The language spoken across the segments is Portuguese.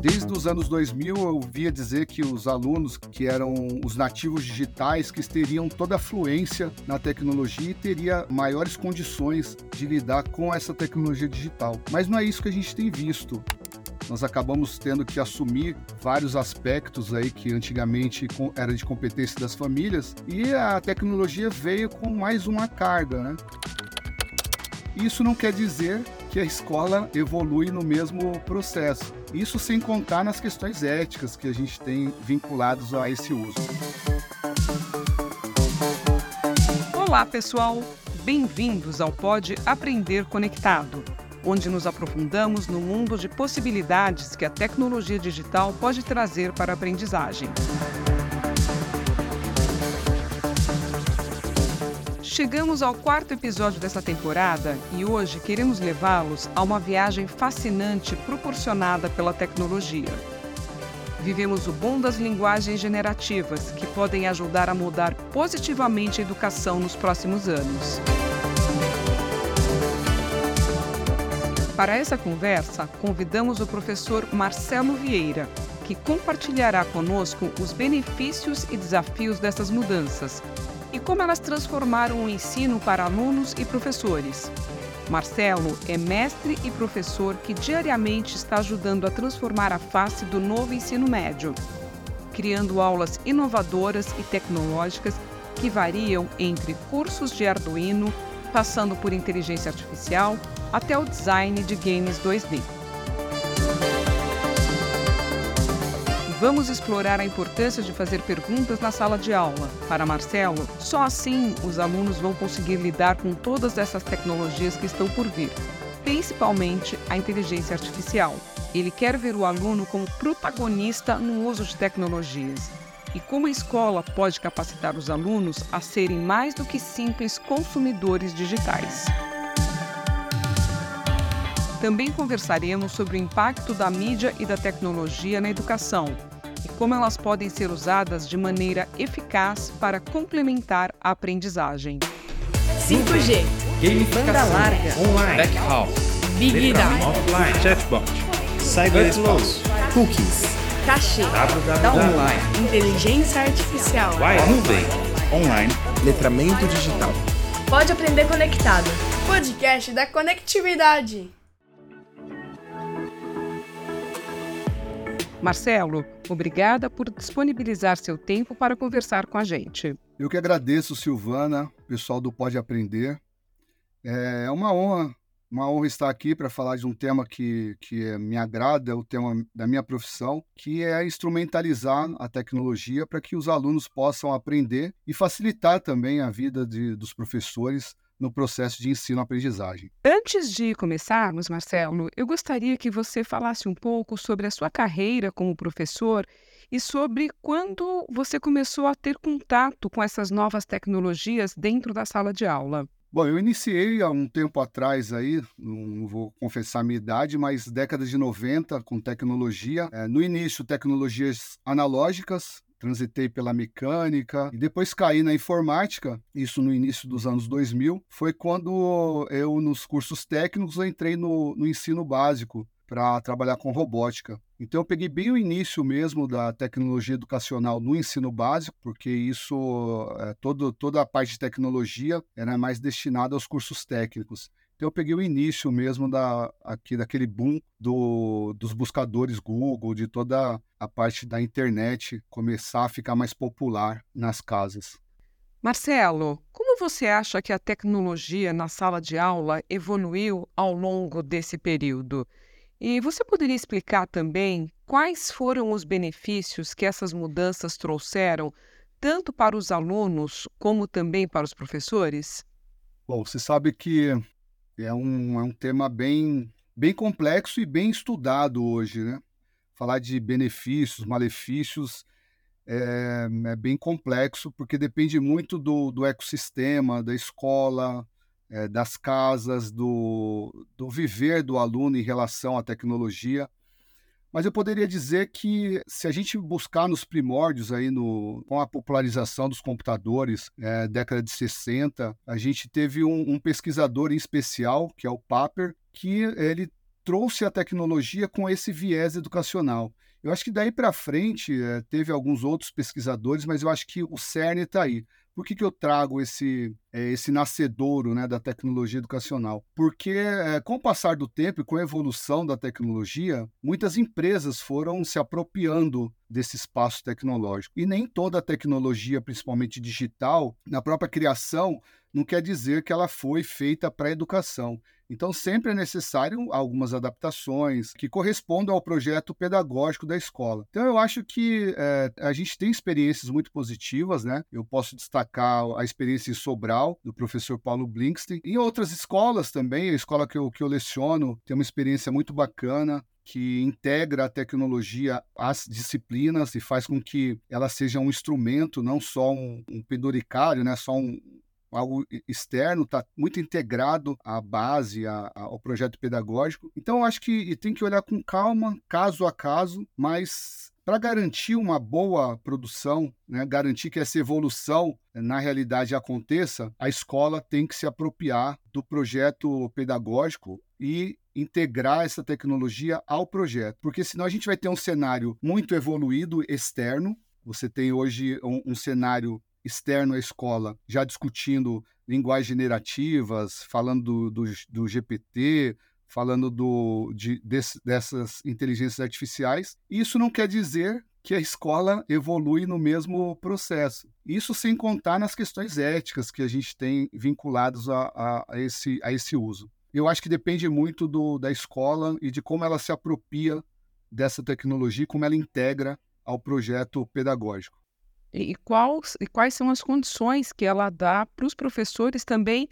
Desde os anos 2000 eu via dizer que os alunos que eram os nativos digitais que teriam toda a fluência na tecnologia e teria maiores condições de lidar com essa tecnologia digital. Mas não é isso que a gente tem visto nós acabamos tendo que assumir vários aspectos aí que antigamente era de competência das famílias e a tecnologia veio com mais uma carga, né? Isso não quer dizer que a escola evolui no mesmo processo. Isso sem contar nas questões éticas que a gente tem vinculados a esse uso. Olá, pessoal! Bem-vindos ao Pode Aprender Conectado onde nos aprofundamos no mundo de possibilidades que a tecnologia digital pode trazer para a aprendizagem. Chegamos ao quarto episódio dessa temporada e hoje queremos levá-los a uma viagem fascinante proporcionada pela tecnologia. Vivemos o boom das linguagens generativas, que podem ajudar a mudar positivamente a educação nos próximos anos. Para essa conversa, convidamos o professor Marcelo Vieira, que compartilhará conosco os benefícios e desafios dessas mudanças e como elas transformaram o ensino para alunos e professores. Marcelo é mestre e professor que diariamente está ajudando a transformar a face do novo ensino médio, criando aulas inovadoras e tecnológicas que variam entre cursos de Arduino, passando por inteligência artificial, até o design de games 2D. Vamos explorar a importância de fazer perguntas na sala de aula. Para Marcelo, só assim os alunos vão conseguir lidar com todas essas tecnologias que estão por vir, principalmente a inteligência artificial. Ele quer ver o aluno como protagonista no uso de tecnologias e como a escola pode capacitar os alunos a serem mais do que simples consumidores digitais. Também conversaremos sobre o impacto da mídia e da tecnologia na educação e como elas podem ser usadas de maneira eficaz para complementar a aprendizagem. 5G, banda larga, online, backhaul, Big Data, offline, chatbot, cyberespaço, cookies, cachê, online, inteligência artificial, nuvem, online, letramento digital. Pode aprender conectado. Podcast da conectividade. Marcelo, obrigada por disponibilizar seu tempo para conversar com a gente. Eu que agradeço, Silvana, pessoal do Pode Aprender. É uma honra, uma honra estar aqui para falar de um tema que, que me agrada, é o tema da minha profissão, que é instrumentalizar a tecnologia para que os alunos possam aprender e facilitar também a vida de, dos professores no processo de ensino-aprendizagem. Antes de começarmos, Marcelo, eu gostaria que você falasse um pouco sobre a sua carreira como professor e sobre quando você começou a ter contato com essas novas tecnologias dentro da sala de aula. Bom, eu iniciei há um tempo atrás aí, não vou confessar a minha idade, mas década de 90 com tecnologia. É, no início, tecnologias analógicas, transitei pela mecânica e depois caí na informática, isso no início dos anos 2000, foi quando eu, nos cursos técnicos, entrei no, no ensino básico para trabalhar com robótica. Então eu peguei bem o início mesmo da tecnologia educacional no ensino básico, porque isso, é, todo, toda a parte de tecnologia era mais destinada aos cursos técnicos. Então eu peguei o início mesmo da, aqui, daquele boom do, dos buscadores Google, de toda a parte da internet começar a ficar mais popular nas casas. Marcelo, como você acha que a tecnologia na sala de aula evoluiu ao longo desse período? E você poderia explicar também quais foram os benefícios que essas mudanças trouxeram, tanto para os alunos como também para os professores? Bom, você sabe que é um, é um tema bem, bem complexo e bem estudado hoje, né? Falar de benefícios, malefícios é, é bem complexo, porque depende muito do, do ecossistema, da escola, é, das casas, do, do viver do aluno em relação à tecnologia. Mas eu poderia dizer que se a gente buscar nos primórdios aí no, com a popularização dos computadores, é, década de 60, a gente teve um, um pesquisador em especial, que é o Paper, que ele trouxe a tecnologia com esse viés educacional. Eu acho que daí para frente é, teve alguns outros pesquisadores, mas eu acho que o cerne está aí. Por que, que eu trago esse, é, esse nascedouro né, da tecnologia educacional? Porque, é, com o passar do tempo e com a evolução da tecnologia, muitas empresas foram se apropriando desse espaço tecnológico. E nem toda a tecnologia, principalmente digital, na própria criação, não quer dizer que ela foi feita para educação. Então, sempre é necessário algumas adaptações que correspondam ao projeto pedagógico da escola. Então, eu acho que é, a gente tem experiências muito positivas, né? Eu posso destacar a experiência em Sobral, do professor Paulo Blinkstein. Em outras escolas também, a escola que eu, que eu leciono tem uma experiência muito bacana que integra a tecnologia às disciplinas e faz com que ela seja um instrumento, não só um, um penduricário, né, só um, algo externo, está muito integrado à base, à, ao projeto pedagógico. Então, acho que tem que olhar com calma, caso a caso, mas para garantir uma boa produção, né, garantir que essa evolução na realidade aconteça, a escola tem que se apropriar do projeto pedagógico e integrar essa tecnologia ao projeto, porque senão a gente vai ter um cenário muito evoluído externo. Você tem hoje um, um cenário externo à escola, já discutindo linguagens generativas, falando do, do, do GPT, falando do, de, desse, dessas inteligências artificiais. Isso não quer dizer que a escola evolui no mesmo processo. Isso sem contar nas questões éticas que a gente tem vinculadas a, a, a esse, a esse uso. Eu acho que depende muito do, da escola e de como ela se apropria dessa tecnologia, como ela integra ao projeto pedagógico e, quais, e quais são as condições que ela dá para os professores também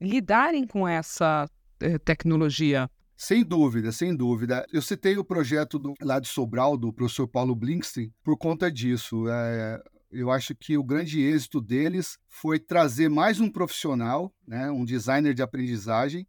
lidarem com essa eh, tecnologia? Sem dúvida, sem dúvida. Eu citei o projeto do, lá de Sobral, do professor Paulo Blinkstein, por conta disso. É, eu acho que o grande êxito deles foi trazer mais um profissional, né, um designer de aprendizagem,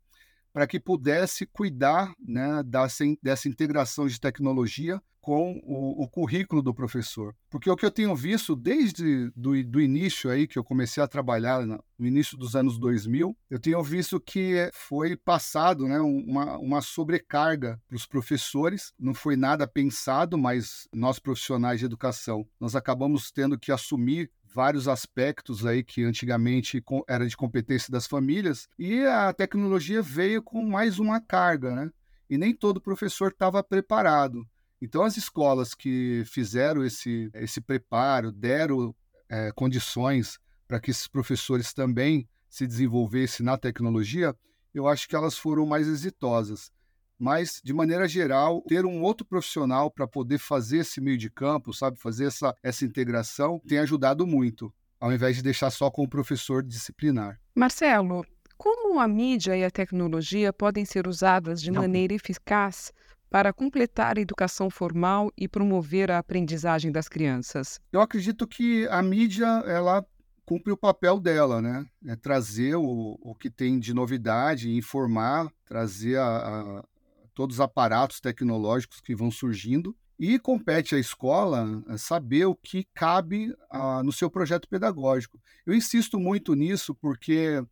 para que pudesse cuidar né, dessa, dessa integração de tecnologia com o, o, currículo do professor. Porque o que eu tenho visto desde do, do início aí, que eu comecei a trabalhar no início dos anos 2000, eu tenho visto que foi passado né, uma, uma sobrecarga para os professores, não foi nada pensado, mas nós profissionais de educação, nós acabamos tendo que assumir vários aspectos aí que antigamente era de competência das famílias e a tecnologia veio com mais uma carga, né? E nem todo professor estava preparado. Então, as escolas que fizeram esse, esse preparo, deram é, condições para que esses professores também se desenvolvessem na tecnologia, eu acho que elas foram mais exitosas. Mas, de maneira geral, ter um outro profissional para poder fazer esse meio de campo, sabe, fazer essa, essa integração, tem ajudado muito, ao invés de deixar só com o professor disciplinar. Marcelo, como a mídia e a tecnologia podem ser usadas de Não. maneira eficaz para completar a educação formal e promover a aprendizagem das crianças? Eu acredito que a mídia ela cumpre o papel dela, né? É trazer o, o que tem de novidade, informar, trazer a, a, todos os aparatos tecnológicos que vão surgindo e compete à escola saber o que cabe a, no seu projeto pedagógico. Eu insisto muito nisso porque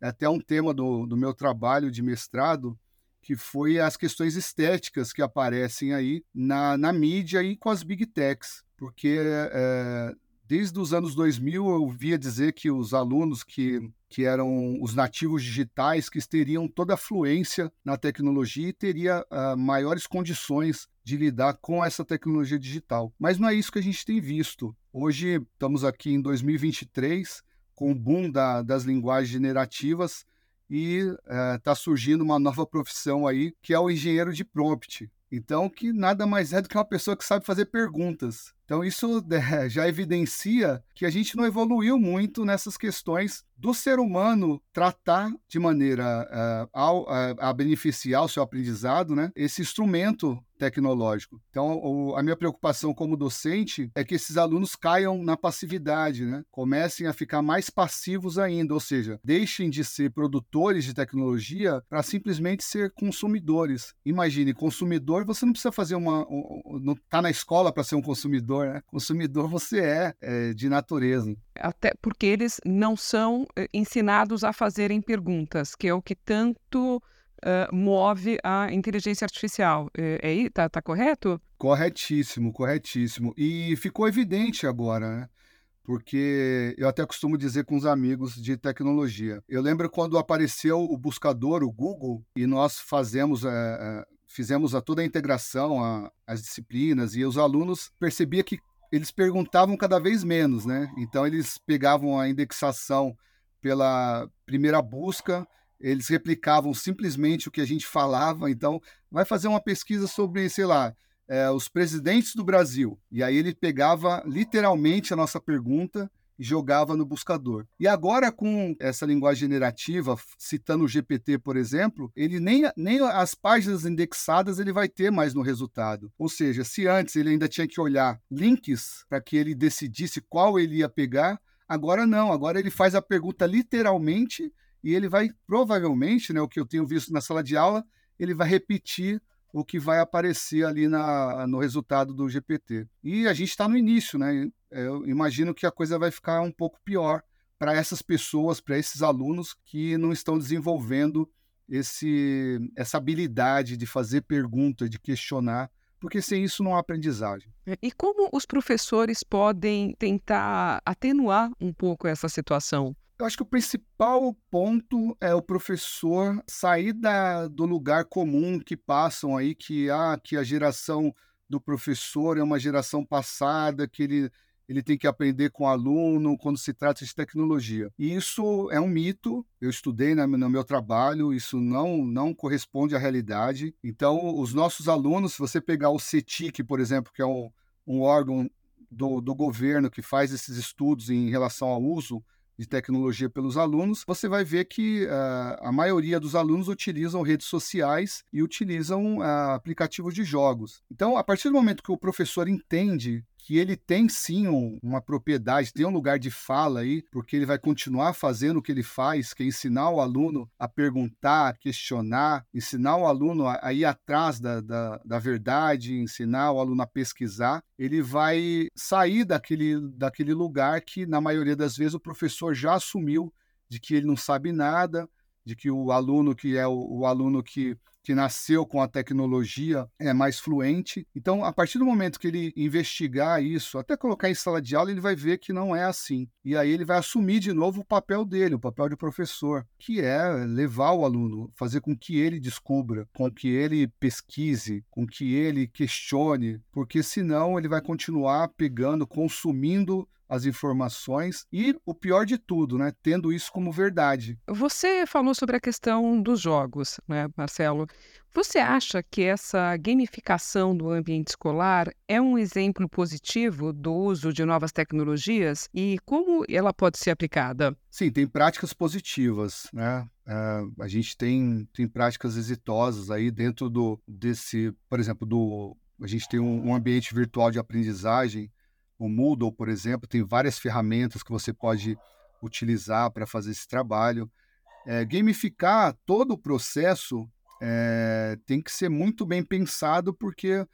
é até um tema do, do meu trabalho de mestrado que foi as questões estéticas que aparecem aí na, na mídia e com as big techs, porque é, desde os anos 2000 eu via dizer que os alunos que, que eram os nativos digitais que teriam toda a fluência na tecnologia e teria uh, maiores condições de lidar com essa tecnologia digital. Mas não é isso que a gente tem visto. Hoje estamos aqui em 2023 com o boom da, das linguagens generativas e está eh, surgindo uma nova profissão aí, que é o engenheiro de prompt. Então, que nada mais é do que uma pessoa que sabe fazer perguntas. Então, isso é, já evidencia que a gente não evoluiu muito nessas questões do ser humano tratar de maneira uh, ao, uh, a beneficiar o seu aprendizado, né, esse instrumento tecnológico. Então, o, a minha preocupação como docente é que esses alunos caiam na passividade, né? comecem a ficar mais passivos ainda, ou seja, deixem de ser produtores de tecnologia para simplesmente ser consumidores. Imagine, consumidor, você não precisa fazer uma. Um, não está na escola para ser um consumidor, né? Consumidor você é, é de natureza. Até porque eles não são ensinados a fazerem perguntas, que é o que tanto uh, move a inteligência artificial. É, é, tá, tá correto? Corretíssimo, corretíssimo. E ficou evidente agora, né? Porque eu até costumo dizer com os amigos de tecnologia. Eu lembro quando apareceu o buscador, o Google, e nós fazemos, é, fizemos a toda a integração, a, as disciplinas, e os alunos percebia que eles perguntavam cada vez menos, né? Então eles pegavam a indexação pela primeira busca, eles replicavam simplesmente o que a gente falava. Então, vai fazer uma pesquisa sobre, sei lá, é, os presidentes do Brasil. E aí ele pegava literalmente a nossa pergunta e jogava no buscador. E agora, com essa linguagem generativa, citando o GPT, por exemplo, ele nem, nem as páginas indexadas ele vai ter mais no resultado. Ou seja, se antes ele ainda tinha que olhar links para que ele decidisse qual ele ia pegar, agora não. Agora ele faz a pergunta literalmente e ele vai, provavelmente, né, o que eu tenho visto na sala de aula, ele vai repetir o que vai aparecer ali na, no resultado do GPT. E a gente está no início, né? Eu imagino que a coisa vai ficar um pouco pior para essas pessoas, para esses alunos que não estão desenvolvendo esse, essa habilidade de fazer pergunta, de questionar, porque sem isso não há aprendizagem. E como os professores podem tentar atenuar um pouco essa situação? Eu acho que o principal ponto é o professor sair da, do lugar comum que passam aí, que, ah, que a geração do professor é uma geração passada, que ele, ele tem que aprender com o aluno quando se trata de tecnologia. E isso é um mito, eu estudei no meu trabalho, isso não, não corresponde à realidade. Então, os nossos alunos, se você pegar o CETIC, por exemplo, que é um, um órgão do, do governo que faz esses estudos em relação ao uso de tecnologia pelos alunos, você vai ver que uh, a maioria dos alunos utilizam redes sociais e utilizam uh, aplicativos de jogos. Então, a partir do momento que o professor entende que ele tem sim um, uma propriedade, tem um lugar de fala aí, porque ele vai continuar fazendo o que ele faz, que é ensinar o aluno a perguntar, a questionar, ensinar o aluno a, a ir atrás da, da, da, verdade, ensinar o aluno a pesquisar, ele vai sair daquele, daquele lugar que, na maioria das vezes, o professor já assumiu de que ele não sabe nada, de que o aluno que é o, o aluno que que nasceu com a tecnologia é mais fluente. Então, a partir do momento que ele investigar isso, até colocar em sala de aula, ele vai ver que não é assim. E aí ele vai assumir de novo o papel dele, o papel de professor, que é levar o aluno, fazer com que ele descubra, com que ele pesquise, com que ele questione, porque senão ele vai continuar pegando, consumindo as informações e o pior de tudo, né, tendo isso como verdade. Você falou sobre a questão dos jogos, né, Marcelo? Você acha que essa gamificação do ambiente escolar é um exemplo positivo do uso de novas tecnologias e como ela pode ser aplicada? Sim, tem práticas positivas, né? Uh, a gente tem, tem práticas exitosas aí dentro do desse, por exemplo, do a gente tem um, um ambiente virtual de aprendizagem o Moodle, por exemplo, tem várias ferramentas que você pode utilizar para fazer esse trabalho. É, gamificar todo o processo é, tem que ser muito bem pensado, porque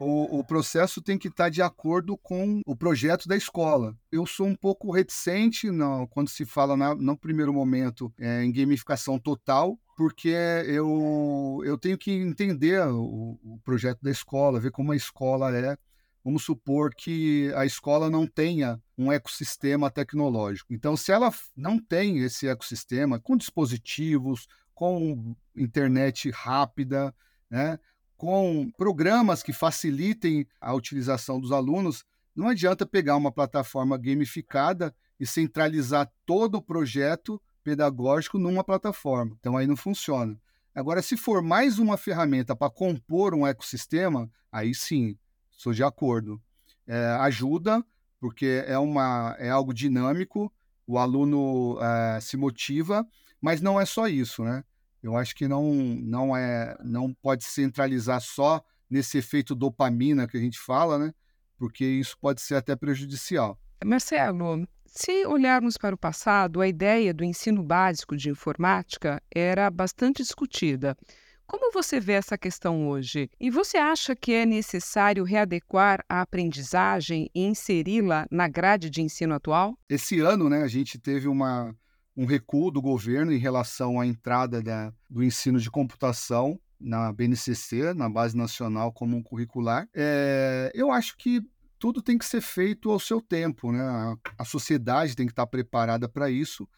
o, o, processo tem que estar de acordo com o projeto da escola. Eu sou um pouco reticente não, quando se fala no primeiro momento é, em gamificação total, porque eu, eu tenho que entender o, o projeto da escola, ver como a escola é vamos supor que a escola não tenha um ecossistema tecnológico. Então, se ela não tem esse ecossistema com dispositivos, com internet rápida, né, com programas que facilitem a utilização dos alunos, não adianta pegar uma plataforma gamificada e centralizar todo o projeto pedagógico numa plataforma. Então aí não funciona. Agora, se for mais uma ferramenta para compor um ecossistema, aí sim, sou de acordo. É, ajuda, porque é, uma, é algo dinâmico, o aluno é, se motiva, mas não é só isso, né? Eu acho que não, não, é, não pode centralizar só nesse efeito dopamina que a gente fala, né? Porque isso pode ser até prejudicial. Marcelo, se olharmos para o passado, a ideia do ensino básico de informática era bastante discutida. Como você vê essa questão hoje? E você acha que é necessário readequar a aprendizagem e inseri-la na grade de ensino atual? Esse ano, né, a gente teve uma, um recuo do governo em relação à entrada da, do ensino de computação na BNCC, na Base Nacional Comum Curricular. É, eu acho que tudo tem que ser feito ao seu tempo, né? A, a sociedade tem que estar preparada para isso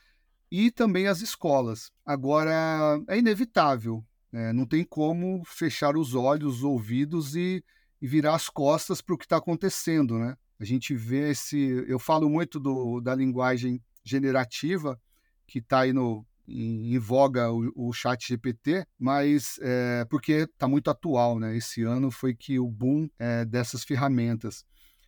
e também as escolas. Agora, é inevitável, né? não tem como fechar os olhos, os ouvidos e, e virar as costas para o que está acontecendo, né? A gente vê esse. Eu falo muito do, da linguagem generativa, que está aí no, em, em, voga o, o chat GPT, mas é, porque está muito atual, né? Esse ano foi que o boom é, dessas ferramentas.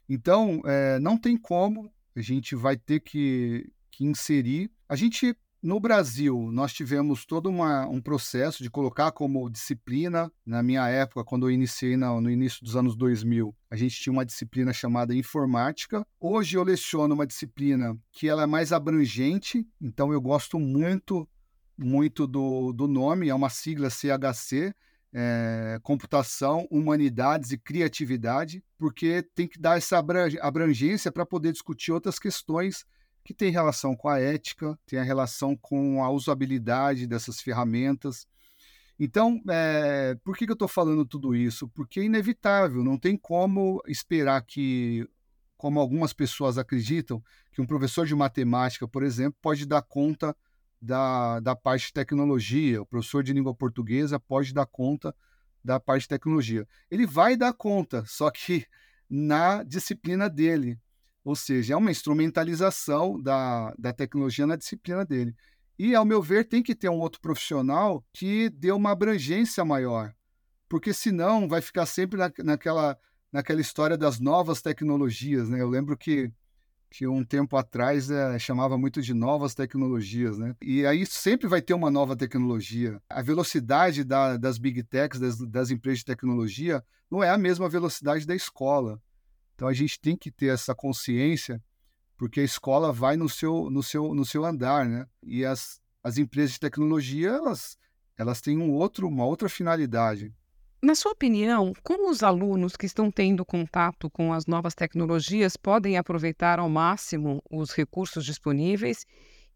Então, é, não tem como, a gente vai ter que, que inserir. A gente no Brasil, nós tivemos todo uma, um processo de colocar como disciplina. Na minha época, quando eu iniciei no, no início dos anos 2000, a gente tinha uma disciplina chamada informática. Hoje eu leciono uma disciplina que ela é mais abrangente, então eu gosto muito, muito do, do nome, é uma sigla CHC, é, computação, humanidades e criatividade, porque tem que dar essa abrangência para poder discutir outras questões que tem relação com a ética, tem a relação com a usabilidade dessas ferramentas. Então, é, por que, que eu estou falando tudo isso? Porque é inevitável, não tem como esperar que, como algumas pessoas acreditam, que um professor de matemática, por exemplo, pode dar conta da, da parte de tecnologia, o professor de língua portuguesa pode dar conta da parte de tecnologia. Ele vai dar conta, só que na disciplina dele, ou seja, é uma instrumentalização da, da tecnologia na disciplina dele. E, ao meu ver, tem que ter um outro profissional que dê uma abrangência maior, porque senão vai ficar sempre na, naquela, naquela história das novas tecnologias. Né? Eu lembro que, que um tempo atrás é, chamava muito de novas tecnologias. Né? E aí sempre vai ter uma nova tecnologia. A velocidade da, das big techs, das, das empresas de tecnologia, não é a mesma velocidade da escola. Então a gente tem que ter essa consciência, porque a escola vai no seu, no seu, no seu andar, né? E as, as empresas de tecnologia, elas, elas têm um outro, uma outra finalidade. Na sua opinião, como os alunos que estão tendo contato com as novas tecnologias podem aproveitar ao máximo os recursos disponíveis?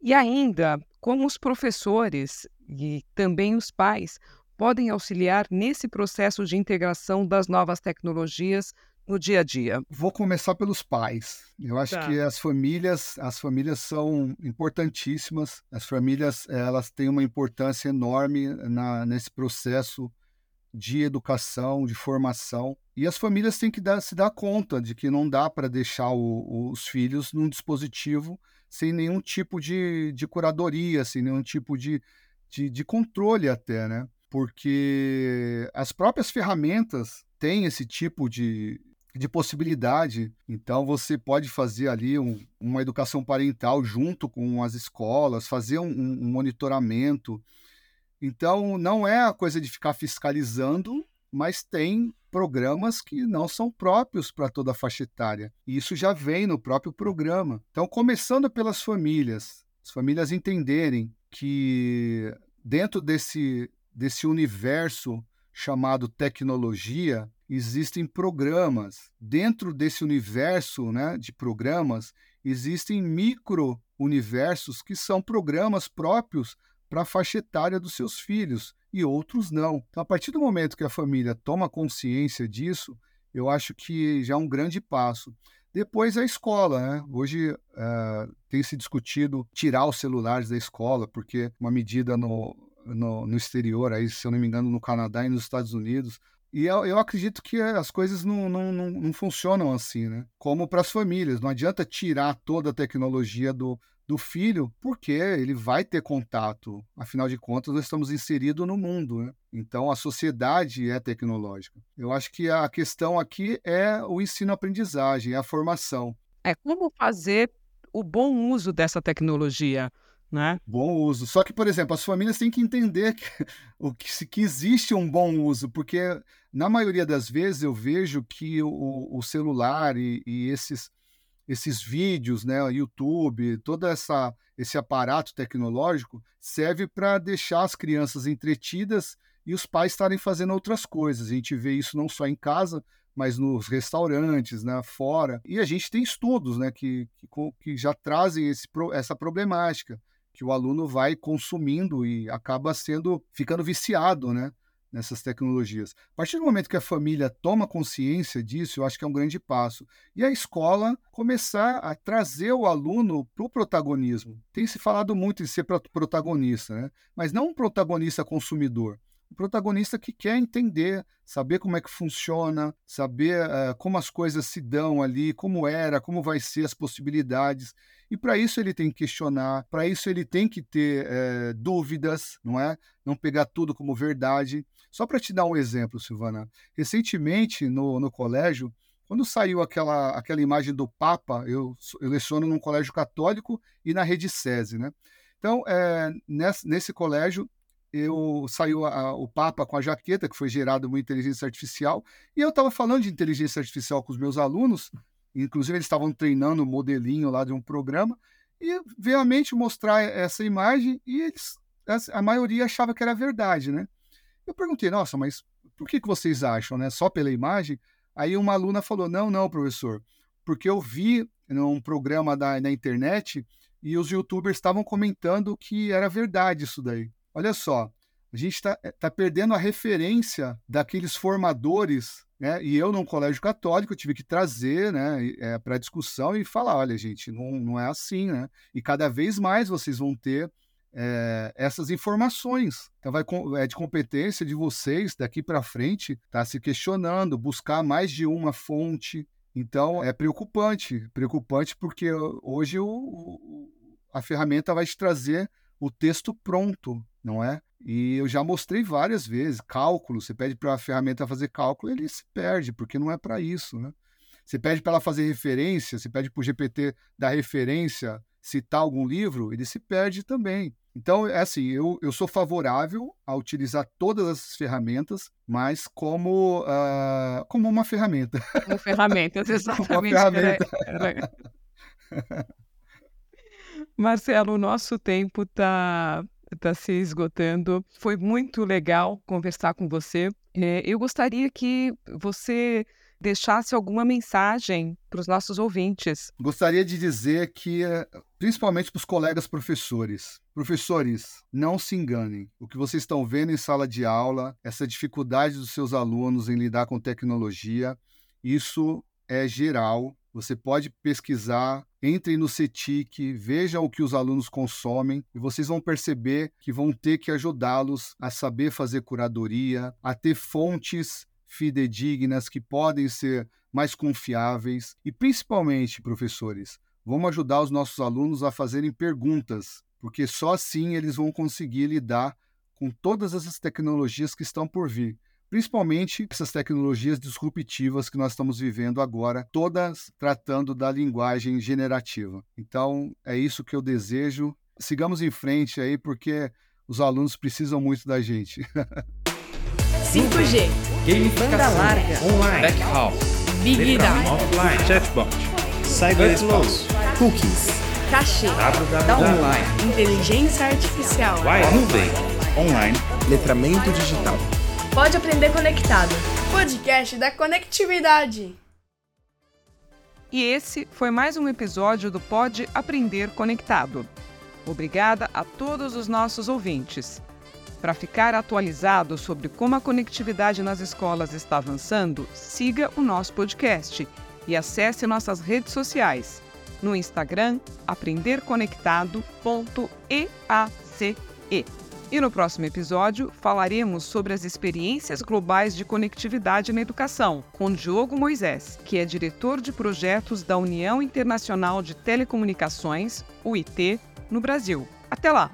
E ainda, como os professores e também os pais podem auxiliar nesse processo de integração das novas tecnologias no dia a dia? Vou começar pelos pais. Eu acho tá. que as famílias, as famílias são importantíssimas. As famílias, elas têm uma importância enorme na, nesse processo de educação, de formação. E as famílias têm que dar, se dar conta de que não dá para deixar o, os filhos num dispositivo sem nenhum tipo de, de curadoria, sem nenhum tipo de, de, de controle até, né? Porque as próprias ferramentas têm esse tipo de, de possibilidade. Então, você pode fazer ali um, uma educação parental junto com as escolas, fazer um, um, monitoramento. Então, não é a coisa de ficar fiscalizando, mas tem programas que não são próprios para toda a faixa etária. E isso já vem no próprio programa. Então, começando pelas famílias, as famílias entenderem que dentro desse, desse universo chamado tecnologia, existem programas. Dentro desse universo né, de programas, existem micro-universos que são programas próprios para a faixa etária dos seus filhos e outros não. Então, a partir do momento que a família toma consciência disso, eu acho que já é um grande passo. Depois a escola, né? Hoje uh, tem se discutido tirar os celulares da escola, porque uma medida no, no, no, exterior, aí, se eu não me engano, no Canadá e nos Estados Unidos, e eu, eu acredito que as coisas não, não, não, não funcionam assim, né? Como para as famílias. Não adianta tirar toda a tecnologia do, do filho, porque ele vai ter contato. Afinal de contas, nós estamos inseridos no mundo, né? Então, a sociedade é tecnológica. Eu acho que a questão aqui é o ensino-aprendizagem, é a formação. É como fazer o bom uso dessa tecnologia né? Bom uso. Só que, por exemplo, as famílias têm que entender que, o que, que existe um bom uso, porque na maioria das vezes eu vejo que o, o celular e, e, esses, esses vídeos, né, YouTube, todo essa, esse aparato tecnológico serve para deixar as crianças entretidas e os pais estarem fazendo outras coisas. A gente vê isso não só em casa, mas nos restaurantes, né, fora. E a gente tem estudos né, que, que, que já trazem esse, essa problemática que o aluno vai consumindo e acaba sendo ficando viciado, né? nessas tecnologias. A partir do momento que a família toma consciência disso, eu acho que é um grande passo. E a escola começar a trazer o aluno para o protagonismo. Tem se falado muito em ser protagonista, né? mas não um protagonista consumidor. Um protagonista que quer entender, saber como é que funciona, saber uh, como as coisas se dão ali, como era, como vai ser as possibilidades. E para isso ele tem que questionar, para isso ele tem que ter é, dúvidas, não é? Não pegar tudo como verdade. Só para te dar um exemplo, Silvana, recentemente no, no colégio, quando saiu aquela, aquela imagem do Papa, eu, eu leciono num colégio católico e na rede SESI, né? Então, é, nesse, nesse colégio, eu saiu a, o Papa com a jaqueta, que foi gerado uma inteligência artificial, e eu estava falando de inteligência artificial com os meus alunos, Inclusive, eles estavam treinando um modelinho lá de um programa e veio à mente mostrar essa imagem e eles, a maioria achava que era verdade, né? Eu perguntei, nossa, mas por que, que vocês acham, né? Só pela imagem? Aí uma aluna falou, não, não, professor, porque eu vi num programa da, na internet e os youtubers estavam comentando que era verdade isso daí. Olha só, a gente está tá perdendo a referência daqueles formadores né? E eu, num colégio católico, tive que trazer né, é, para discussão e falar: olha, gente, não, não é assim, né? E cada vez mais vocês vão ter é, essas informações. Então, vai, é de competência de vocês daqui para frente tá se questionando, buscar mais de uma fonte. Então, é preocupante preocupante porque hoje o, o, a ferramenta vai te trazer o texto pronto, não é? E eu já mostrei várias vezes, cálculo, você pede para a ferramenta fazer cálculo, ele se perde, porque não é para isso, né? Você pede para ela fazer referência, você pede para o GPT dar referência, citar algum livro, ele se perde também. Então, é assim, eu, eu sou favorável a utilizar todas essas ferramentas, mas como, uh, como uma ferramenta. Como ferramentas, exatamente. uma ferramenta. Era, era... Marcelo, o nosso tempo está está se esgotando. Foi muito legal conversar com você. É, eu gostaria que você deixasse alguma mensagem para os nossos ouvintes. Gostaria de dizer que, principalmente para os colegas professores, professores, não se enganem. O que vocês estão vendo em sala de aula, essa dificuldade dos seus alunos em lidar com tecnologia, isso é geral. Você pode pesquisar, entrem no CETIC, vejam o que os alunos consomem e vocês vão perceber que vão ter que ajudá-los a saber fazer curadoria, a ter fontes fidedignas que podem ser mais confiáveis e principalmente, professores, vamos ajudar os nossos alunos a fazerem perguntas, porque só assim eles vão conseguir lidar com todas essas tecnologias que estão por vir principalmente essas tecnologias disruptivas que nós estamos vivendo agora, todas tratando da linguagem generativa. Então, é isso que eu desejo. Sigamos em frente aí, porque os alunos precisam muito da gente. 5G, banda larga, online, backhaul, Big Data, offline, chatbot, cyberespaço, cookies, cachê, online, inteligência artificial, nuvem, online, letramento digital. Pode Aprender Conectado, podcast da conectividade. E esse foi mais um episódio do Pode Aprender Conectado. Obrigada a todos os nossos ouvintes. Para ficar atualizado sobre como a conectividade nas escolas está avançando, siga o nosso podcast e acesse nossas redes sociais. No Instagram, aprenderconectado.eace. E no próximo episódio falaremos sobre as experiências globais de conectividade na educação, com Diogo Moisés, que é diretor de projetos da União Internacional de Telecomunicações, UIT, no Brasil. Até lá!